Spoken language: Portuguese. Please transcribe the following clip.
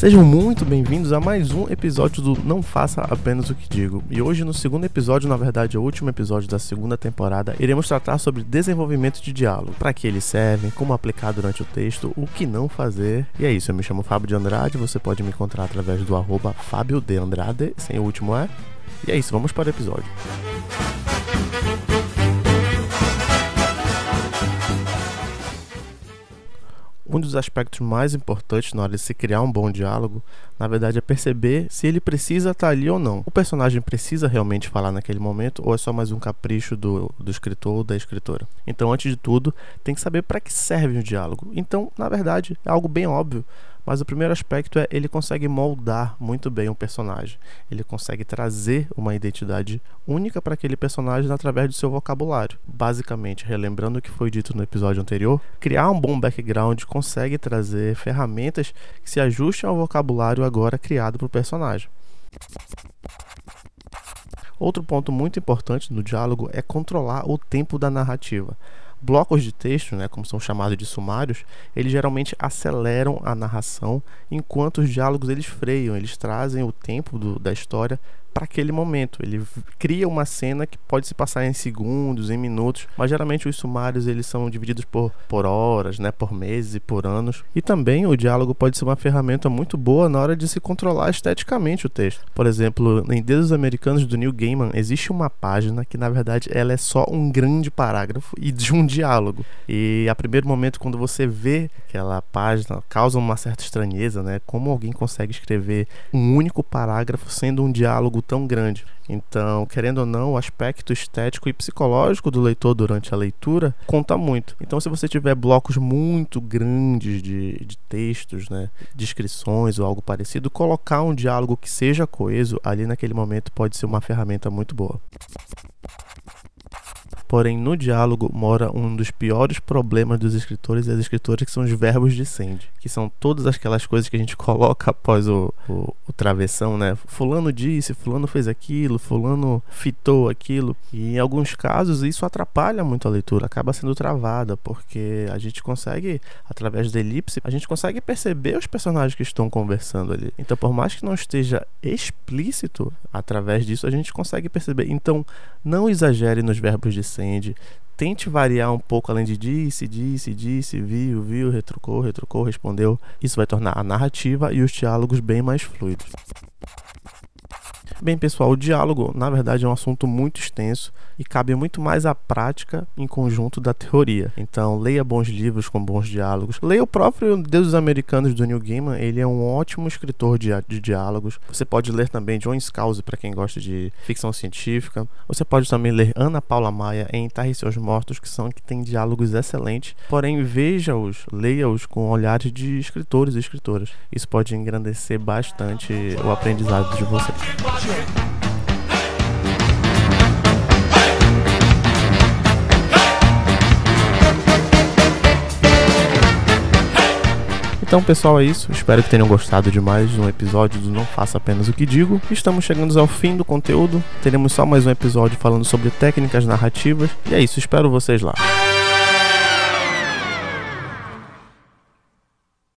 Sejam muito bem-vindos a mais um episódio do Não Faça Apenas o que Digo. E hoje, no segundo episódio, na verdade, o último episódio da segunda temporada, iremos tratar sobre desenvolvimento de diálogo, para que eles servem, como aplicar durante o texto, o que não fazer. E é isso, eu me chamo Fábio de Andrade, você pode me encontrar através do arroba Fábio de Andrade, sem o último é. E é isso, vamos para o episódio. Um dos aspectos mais importantes na hora de se criar um bom diálogo, na verdade, é perceber se ele precisa estar ali ou não. O personagem precisa realmente falar naquele momento ou é só mais um capricho do, do escritor ou da escritora. Então, antes de tudo, tem que saber para que serve o diálogo. Então, na verdade, é algo bem óbvio. Mas o primeiro aspecto é ele consegue moldar muito bem um personagem. Ele consegue trazer uma identidade única para aquele personagem através do seu vocabulário. Basicamente, relembrando o que foi dito no episódio anterior, criar um bom background consegue trazer ferramentas que se ajustem ao vocabulário agora criado para o personagem. Outro ponto muito importante no diálogo é controlar o tempo da narrativa. Blocos de texto, né, como são chamados de sumários, eles geralmente aceleram a narração, enquanto os diálogos eles freiam, eles trazem o tempo do, da história para aquele momento. Ele cria uma cena que pode se passar em segundos, em minutos, mas geralmente os sumários eles são divididos por, por horas, né, por meses e por anos. E também o diálogo pode ser uma ferramenta muito boa na hora de se controlar esteticamente o texto. Por exemplo, em Deuses Americanos do Neil Gaiman existe uma página que na verdade ela é só um grande parágrafo e de um diálogo. E a primeiro momento quando você vê aquela página causa uma certa estranheza, né? Como alguém consegue escrever um único parágrafo sendo um diálogo tão grande. Então, querendo ou não, o aspecto estético e psicológico do leitor durante a leitura conta muito. Então, se você tiver blocos muito grandes de, de textos, né, descrições ou algo parecido, colocar um diálogo que seja coeso ali naquele momento pode ser uma ferramenta muito boa. Porém, no diálogo mora um dos piores problemas dos escritores e das escritoras, que são os verbos de sende, que são todas aquelas coisas que a gente coloca após o, o, o travessão, né? Fulano disse, fulano fez aquilo, fulano fitou aquilo. E em alguns casos isso atrapalha muito a leitura, acaba sendo travada, porque a gente consegue, através da elipse, a gente consegue perceber os personagens que estão conversando ali. Então, por mais que não esteja explícito, através disso a gente consegue perceber. Então, não exagere nos verbos de sende Tente variar um pouco além de disse, disse, disse, viu, viu, retrucou, retrucou, respondeu. Isso vai tornar a narrativa e os diálogos bem mais fluidos. Bem, pessoal, o diálogo, na verdade, é um assunto muito extenso e cabe muito mais à prática em conjunto da teoria. Então, leia bons livros com bons diálogos. Leia o próprio Deus dos Americanos do Neil Gaiman, ele é um ótimo escritor de, de diálogos. Você pode ler também John Scalzi para quem gosta de ficção científica. Você pode também ler Ana Paula Maia em Enterre Seus Mortos, que são que tem diálogos excelentes. Porém, veja-os, leia-os com olhares de escritores e escritoras. Isso pode engrandecer bastante o aprendizado de vocês. Então, pessoal, é isso. Espero que tenham gostado de mais um episódio do Não Faça Apenas o que Digo. Estamos chegando ao fim do conteúdo. Teremos só mais um episódio falando sobre técnicas narrativas. E é isso. Espero vocês lá.